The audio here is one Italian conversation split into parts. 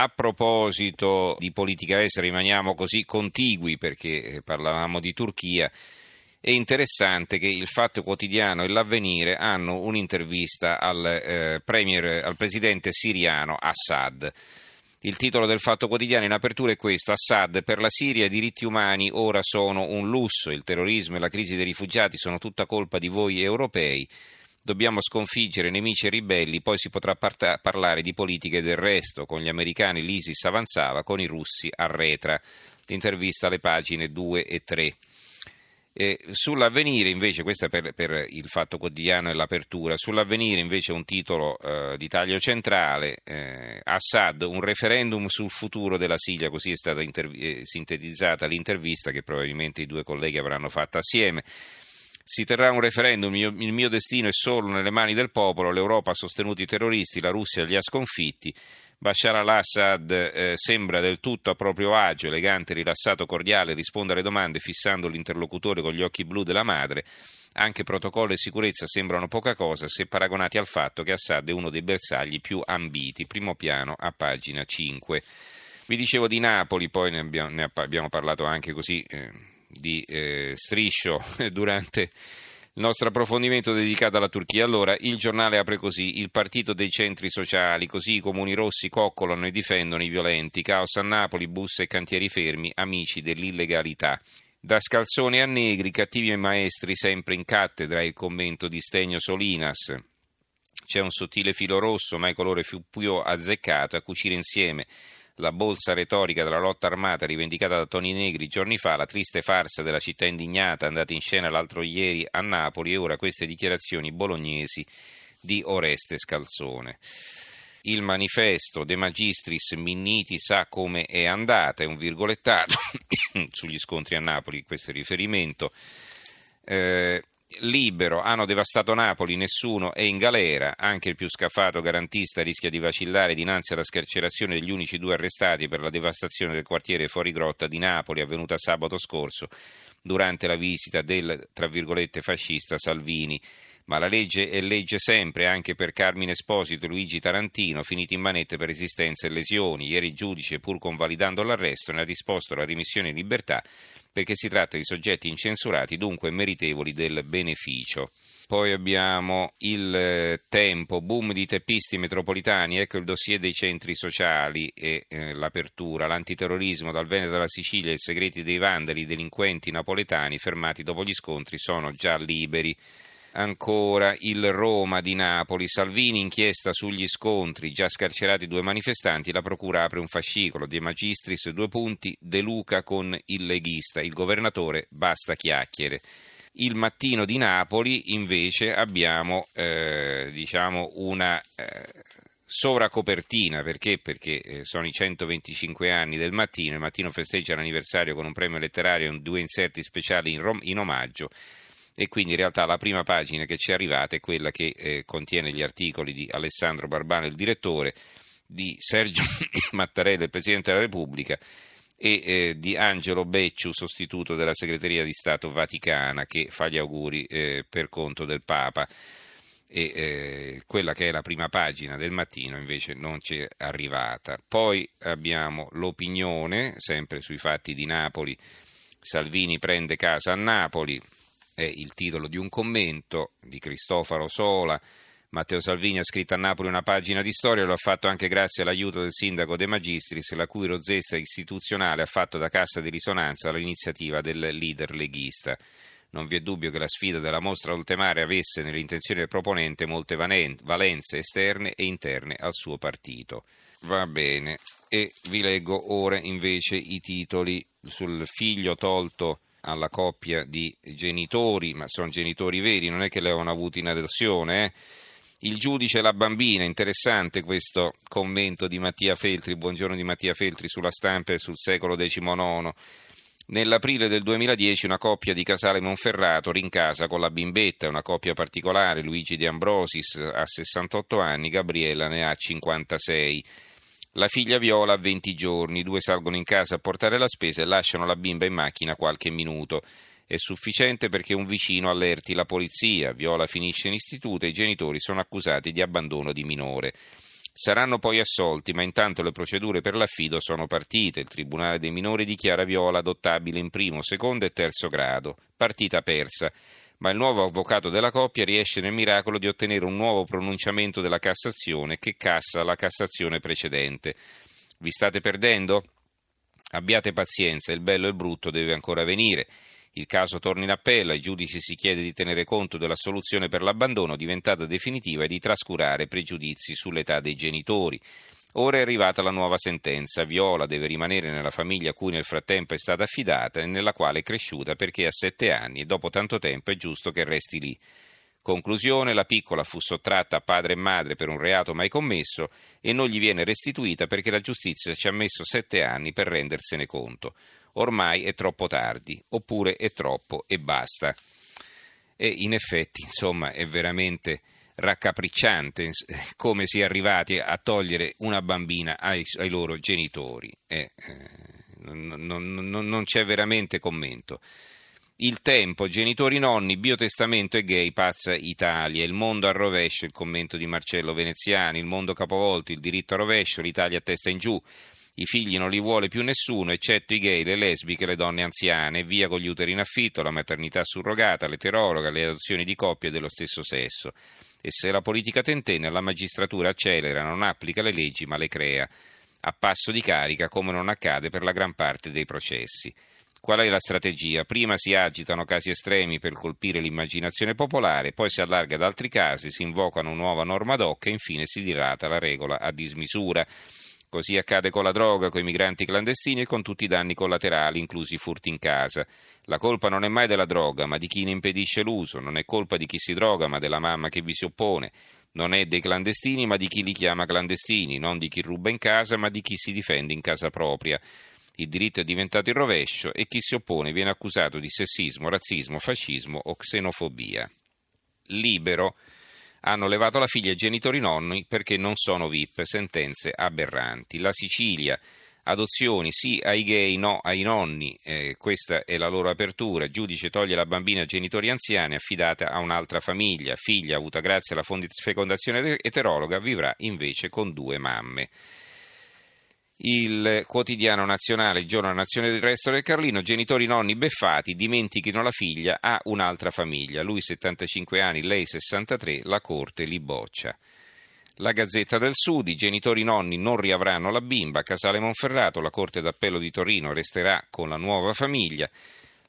A proposito di politica estera, rimaniamo così contigui perché eh, parlavamo di Turchia. È interessante che il Fatto Quotidiano e l'Avvenire hanno un'intervista al, eh, premier, al presidente siriano Assad. Il titolo del Fatto Quotidiano in apertura è questo: Assad, per la Siria i diritti umani ora sono un lusso, il terrorismo e la crisi dei rifugiati sono tutta colpa di voi europei. Dobbiamo sconfiggere nemici e ribelli, poi si potrà parta- parlare di politiche del resto. Con gli americani l'ISIS avanzava, con i russi arretra. L'intervista alle pagine 2 e 3. Eh, sull'avvenire invece, questo è per, per, il fatto quotidiano e l'apertura, sull'avvenire invece un titolo eh, di taglio centrale, eh, Assad, un referendum sul futuro della Siria, così è stata interv- eh, sintetizzata l'intervista che probabilmente i due colleghi avranno fatto assieme. Si terrà un referendum, il mio, il mio destino è solo nelle mani del popolo, l'Europa ha sostenuto i terroristi, la Russia li ha sconfitti. Bashar al-Assad eh, sembra del tutto a proprio agio, elegante, rilassato, cordiale, risponde alle domande fissando l'interlocutore con gli occhi blu della madre. Anche protocollo e sicurezza sembrano poca cosa se paragonati al fatto che Assad è uno dei bersagli più ambiti. Primo piano a pagina 5. Vi dicevo di Napoli, poi ne abbiamo, ne abbiamo parlato anche così eh, di eh, striscio durante il nostro approfondimento dedicato alla Turchia. Allora, il giornale apre così: il partito dei centri sociali, così i comuni rossi coccolano e difendono i violenti. Caos a Napoli, bus e cantieri fermi, amici dell'illegalità. Da Scalzone a Negri, cattivi maestri sempre in cattedra, il commento di Stegno Solinas. C'è un sottile filo rosso, ma il colore più azzeccato, a cucire insieme la bolsa retorica della lotta armata rivendicata da Toni Negri giorni fa, la triste farsa della città indignata andata in scena l'altro ieri a Napoli e ora queste dichiarazioni bolognesi di Oreste Scalzone. Il manifesto De Magistris Minniti sa come è andata, è un virgolettato sugli scontri a Napoli, questo è riferimento. Eh, libero, hanno devastato Napoli, nessuno è in galera, anche il più scafato garantista rischia di vacillare dinanzi alla scarcerazione degli unici due arrestati per la devastazione del quartiere Fuori Grotta di Napoli avvenuta sabato scorso durante la visita del, tra virgolette, fascista Salvini. Ma la legge è legge sempre, anche per Carmine Esposito e Luigi Tarantino, finiti in manette per resistenza e lesioni. Ieri il giudice, pur convalidando l'arresto, ne ha disposto la rimissione in libertà perché si tratta di soggetti incensurati, dunque meritevoli del beneficio. Poi abbiamo il eh, tempo, boom di teppisti metropolitani, ecco il dossier dei centri sociali e eh, l'apertura, l'antiterrorismo dal Veneto alla Sicilia, i segreti dei vandali, i delinquenti napoletani fermati dopo gli scontri sono già liberi. Ancora il Roma di Napoli, Salvini inchiesta sugli scontri, già scarcerati due manifestanti, la procura apre un fascicolo, De Magistris due punti, De Luca con il leghista, il governatore basta chiacchiere. Il mattino di Napoli invece abbiamo eh, diciamo una eh, sovracopertina perché? Perché eh, sono i 125 anni del mattino, il mattino festeggia l'anniversario con un premio letterario e due inserti speciali in, rom- in omaggio e quindi in realtà la prima pagina che ci è arrivata è quella che eh, contiene gli articoli di Alessandro Barbano, il direttore, di Sergio Mattarella, il Presidente della Repubblica, e eh, di Angelo Becciu, sostituto della Segreteria di Stato Vaticana, che fa gli auguri eh, per conto del Papa. E eh, quella che è la prima pagina del mattino invece non ci è arrivata. Poi abbiamo l'opinione, sempre sui fatti di Napoli. Salvini prende casa a Napoli, è il titolo di un commento di Cristoforo Sola. Matteo Salvini ha scritto a Napoli una pagina di storia, lo ha fatto anche grazie all'aiuto del sindaco De Magistris, la cui rozzezza istituzionale ha fatto da cassa di risonanza all'iniziativa del leader leghista. Non vi è dubbio che la sfida della mostra oltremare avesse nell'intenzione del proponente molte valenze esterne e interne al suo partito. Va bene, e vi leggo ora invece i titoli sul figlio tolto alla coppia di genitori, ma sono genitori veri, non è che le avevano avuti in adozione. Eh? Il giudice e la bambina, interessante questo commento di Mattia Feltri, buongiorno di Mattia Feltri sulla stampa e sul secolo XIX. Nell'aprile del 2010 una coppia di Casale Monferrato rincasa con la bimbetta, una coppia particolare, Luigi De Ambrosis ha 68 anni, Gabriella ne ha 56. La figlia Viola ha 20 giorni, due salgono in casa a portare la spesa e lasciano la bimba in macchina qualche minuto. È sufficiente perché un vicino allerti la polizia. Viola finisce in istituto e i genitori sono accusati di abbandono di minore. Saranno poi assolti, ma intanto le procedure per l'affido sono partite. Il Tribunale dei minori dichiara Viola adottabile in primo, secondo e terzo grado. Partita persa. Ma il nuovo avvocato della coppia riesce nel miracolo di ottenere un nuovo pronunciamento della Cassazione che cassa la Cassazione precedente. Vi state perdendo? Abbiate pazienza, il bello e il brutto deve ancora venire. Il caso torna in appello, ai giudici si chiede di tenere conto della soluzione per l'abbandono diventata definitiva e di trascurare pregiudizi sull'età dei genitori. Ora è arrivata la nuova sentenza. Viola deve rimanere nella famiglia a cui nel frattempo è stata affidata e nella quale è cresciuta perché ha sette anni e dopo tanto tempo è giusto che resti lì. Conclusione, la piccola fu sottratta a padre e madre per un reato mai commesso e non gli viene restituita perché la giustizia ci ha messo sette anni per rendersene conto ormai è troppo tardi, oppure è troppo e basta. E in effetti, insomma, è veramente raccapricciante come si è arrivati a togliere una bambina ai, ai loro genitori. Eh, non, non, non c'è veramente commento. Il tempo, genitori nonni, biotestamento e gay, pazza Italia, il mondo a rovescio, il commento di Marcello Veneziani, il mondo capovolto, il diritto a rovescio, l'Italia a testa in giù, i figli non li vuole più nessuno, eccetto i gay, le lesbiche, le donne anziane, via con gli uteri in affitto, la maternità surrogata, l'eterologa, le adozioni di coppie dello stesso sesso. E se la politica tentenna, la magistratura accelera, non applica le leggi ma le crea, a passo di carica come non accade per la gran parte dei processi. Qual è la strategia? Prima si agitano casi estremi per colpire l'immaginazione popolare, poi si allarga ad altri casi, si invoca una nuova norma d'occa e infine si dirata la regola a dismisura. Così accade con la droga, con i migranti clandestini e con tutti i danni collaterali, inclusi i furti in casa. La colpa non è mai della droga, ma di chi ne impedisce l'uso, non è colpa di chi si droga, ma della mamma che vi si oppone. Non è dei clandestini, ma di chi li chiama clandestini, non di chi ruba in casa, ma di chi si difende in casa propria. Il diritto è diventato il rovescio e chi si oppone viene accusato di sessismo, razzismo, fascismo o xenofobia. Libero hanno levato la figlia ai genitori nonni perché non sono VIP, sentenze aberranti. La Sicilia, adozioni sì ai gay, no ai nonni, eh, questa è la loro apertura. Il giudice toglie la bambina ai genitori anziani affidata a un'altra famiglia. Figlia avuta grazie alla fecondazione eterologa vivrà invece con due mamme il quotidiano nazionale, il giorno nazione del resto del Carlino, genitori nonni beffati, dimentichino la figlia a un'altra famiglia, lui 75 anni, lei 63, la corte li boccia. La Gazzetta del Sud, i genitori nonni non riavranno la bimba, Casale Monferrato, la Corte d'Appello di Torino resterà con la nuova famiglia.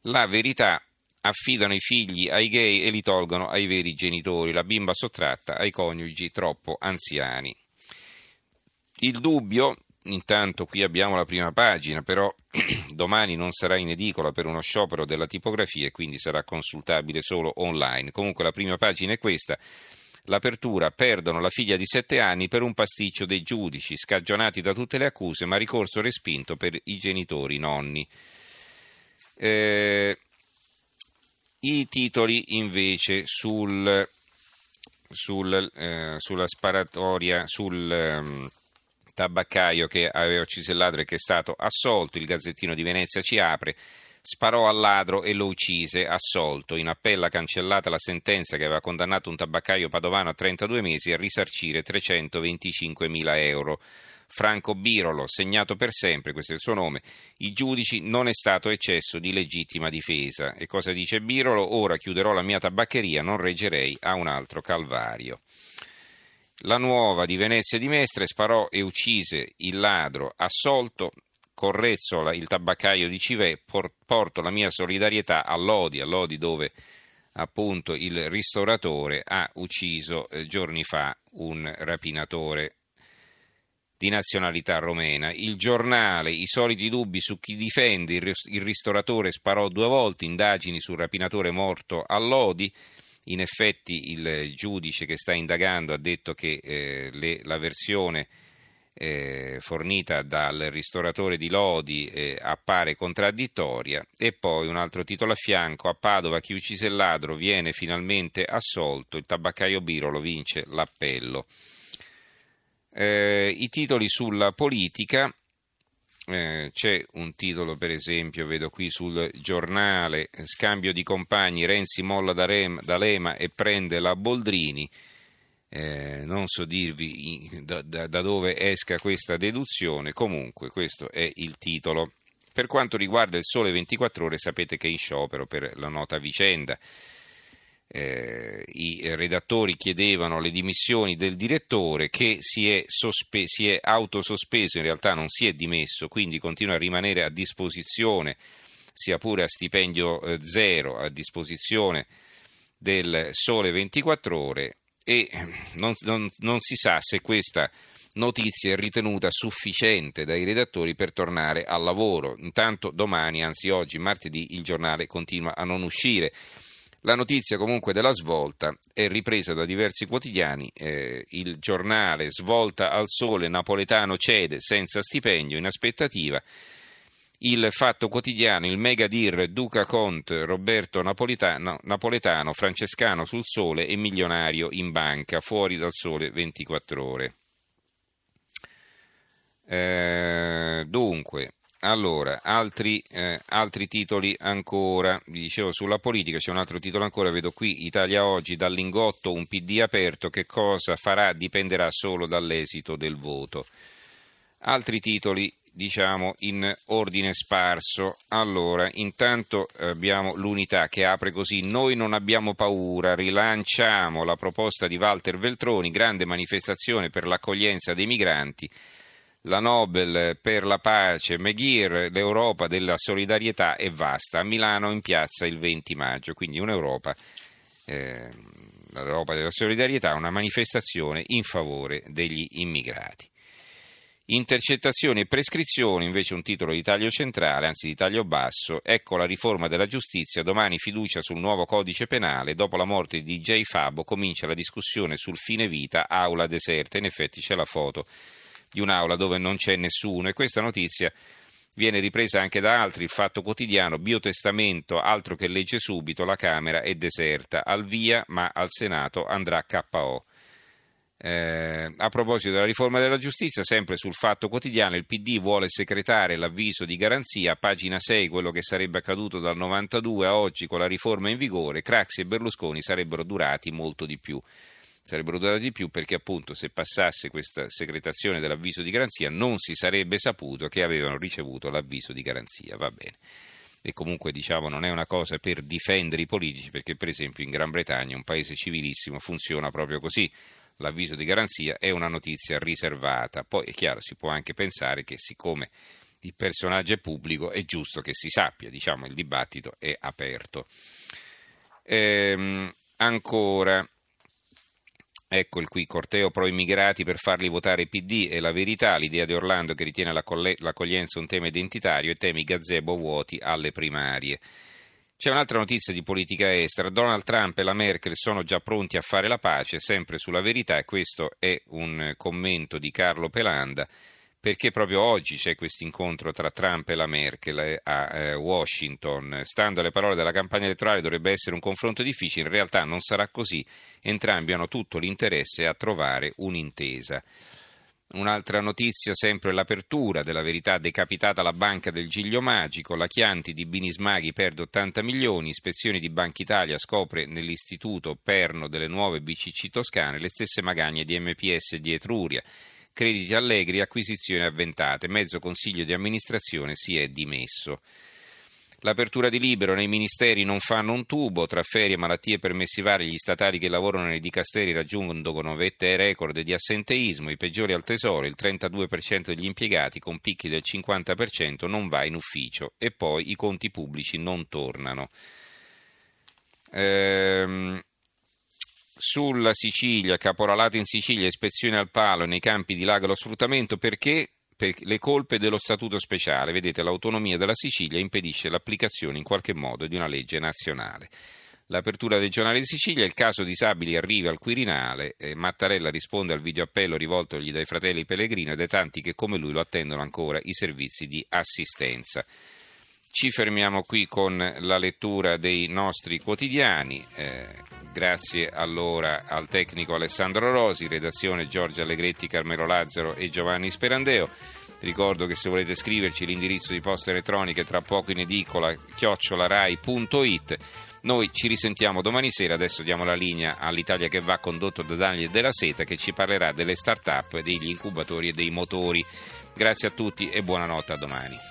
La verità, affidano i figli ai gay e li tolgono ai veri genitori, la bimba sottratta ai coniugi troppo anziani. Il dubbio, Intanto qui abbiamo la prima pagina, però domani non sarà in edicola per uno sciopero della tipografia e quindi sarà consultabile solo online. Comunque la prima pagina è questa. L'apertura perdono la figlia di sette anni per un pasticcio dei giudici, scagionati da tutte le accuse, ma ricorso respinto per i genitori nonni. Eh, I titoli invece sul, sul, eh, sulla sparatoria, sul... Eh, tabaccaio che aveva ucciso il ladro e che è stato assolto, il Gazzettino di Venezia ci apre, sparò al ladro e lo uccise, assolto. In appella cancellata la sentenza che aveva condannato un tabaccaio padovano a 32 mesi a risarcire 325 mila euro. Franco Birolo, segnato per sempre, questo è il suo nome, i giudici non è stato eccesso di legittima difesa. E cosa dice Birolo? Ora chiuderò la mia tabaccheria, non reggerei a un altro calvario. La nuova di Venezia di Mestre sparò e uccise il ladro assolto. Correzzola, il tabaccaio di Civè, porto la mia solidarietà a Lodi, a Lodi dove appunto il ristoratore ha ucciso eh, giorni fa un rapinatore di nazionalità romena. Il giornale, i soliti dubbi su chi difende il ristoratore sparò due volte, indagini sul rapinatore morto a Lodi. In effetti il giudice che sta indagando ha detto che eh, le, la versione eh, fornita dal ristoratore di Lodi eh, appare contraddittoria e poi un altro titolo a fianco a Padova chi uccise il ladro viene finalmente assolto il tabaccaio Birolo vince l'appello eh, i titoli sulla politica eh, c'è un titolo, per esempio, vedo qui sul giornale, scambio di compagni, Renzi molla da, Rem, da Lema e prende la Boldrini. eh, non so dirvi da, da, da dove esca questa deduzione, comunque questo è il titolo. Per quanto riguarda il Sole 24 Ore, sapete che è in sciopero per la nota vicenda. Eh, I redattori chiedevano le dimissioni del direttore che si è, sospe- si è autosospeso, in realtà non si è dimesso, quindi continua a rimanere a disposizione, sia pure a stipendio eh, zero, a disposizione del Sole 24 Ore e non, non, non si sa se questa notizia è ritenuta sufficiente dai redattori per tornare al lavoro. Intanto domani, anzi oggi, martedì, il giornale continua a non uscire. La notizia comunque della svolta è ripresa da diversi quotidiani. Eh, il giornale Svolta al sole napoletano cede senza stipendio in aspettativa. Il Fatto Quotidiano, il Megadir Duca Conte, Roberto Napoletano, Napoletano, Francescano sul sole e milionario in banca, fuori dal sole 24 ore. Eh, dunque, allora, altri, eh, altri, titoli ancora, vi dicevo sulla politica, c'è un altro titolo ancora, vedo qui, Italia oggi, dal lingotto un PD aperto, che cosa farà dipenderà solo dall'esito del voto. Altri titoli, diciamo, in ordine sparso. Allora, intanto abbiamo l'unità che apre così, noi non abbiamo paura, rilanciamo la proposta di Walter Veltroni, grande manifestazione per l'accoglienza dei migranti la Nobel per la pace, Meghir, l'Europa della solidarietà è vasta. A Milano in piazza il 20 maggio, quindi un'Europa, eh, l'Europa della solidarietà, una manifestazione in favore degli immigrati. Intercettazioni e prescrizioni, invece un titolo di taglio centrale, anzi di taglio basso, ecco la riforma della giustizia, domani fiducia sul nuovo codice penale, dopo la morte di J. Fabo comincia la discussione sul fine vita, aula deserta, in effetti c'è la foto di un'aula dove non c'è nessuno. E questa notizia viene ripresa anche da altri, il Fatto Quotidiano, Biotestamento, altro che legge subito, la Camera è deserta, al via ma al Senato andrà KO. Eh, a proposito della riforma della giustizia, sempre sul Fatto Quotidiano, il PD vuole secretare l'avviso di garanzia, pagina 6, quello che sarebbe accaduto dal 92 a oggi con la riforma in vigore, Craxi e Berlusconi sarebbero durati molto di più sarebbero durati di più perché appunto se passasse questa secretazione dell'avviso di garanzia non si sarebbe saputo che avevano ricevuto l'avviso di garanzia, va bene. E comunque diciamo non è una cosa per difendere i politici perché per esempio in Gran Bretagna, un paese civilissimo, funziona proprio così. L'avviso di garanzia è una notizia riservata. Poi è chiaro, si può anche pensare che siccome il personaggio è pubblico è giusto che si sappia, diciamo il dibattito è aperto. Ehm, ancora Ecco il qui, corteo pro immigrati per farli votare PD e la verità, l'idea di Orlando che ritiene l'accoglienza un tema identitario e temi gazebo vuoti alle primarie. C'è un'altra notizia di politica estera. Donald Trump e la Merkel sono già pronti a fare la pace, sempre sulla verità, e questo è un commento di Carlo Pelanda perché proprio oggi c'è questo incontro tra Trump e la Merkel eh, a eh, Washington. Stando alle parole della campagna elettorale dovrebbe essere un confronto difficile, in realtà non sarà così, entrambi hanno tutto l'interesse a trovare un'intesa. Un'altra notizia, sempre l'apertura della verità decapitata la banca del Giglio Magico, la Chianti di Binismaghi perde 80 milioni, ispezioni di Banca Italia scopre nell'istituto perno delle nuove BCC toscane le stesse magagne di MPS di Etruria crediti allegri, acquisizioni avventate. Mezzo consiglio di amministrazione si è dimesso. L'apertura di libero nei ministeri non fanno un tubo, tra ferie, malattie permessi vari, gli statali che lavorano nei dicasteri raggiungono vette e record di assenteismo, i peggiori al tesoro, il 32% degli impiegati con picchi del 50% non va in ufficio e poi i conti pubblici non tornano. Ehm, sulla Sicilia, caporalato in Sicilia, ispezione al palo nei campi di lago allo sfruttamento perché per le colpe dello statuto speciale. Vedete, l'autonomia della Sicilia impedisce l'applicazione in qualche modo di una legge nazionale. L'apertura del giornale di Sicilia, il caso disabili arriva al Quirinale, eh, Mattarella risponde al videoappello rivoltogli dai fratelli Pellegrino e dai tanti che come lui lo attendono ancora i servizi di assistenza. Ci fermiamo qui con la lettura dei nostri quotidiani. Eh, grazie allora al tecnico Alessandro Rosi, redazione Giorgio Allegretti, Carmelo Lazzaro e Giovanni Sperandeo. Ricordo che se volete scriverci l'indirizzo di posta elettronica è tra poco in edicola chiocciolarai.it. Noi ci risentiamo domani sera, adesso diamo la linea all'Italia che va condotto da Daniel della Seta che ci parlerà delle start-up, degli incubatori e dei motori. Grazie a tutti e buonanotte a domani.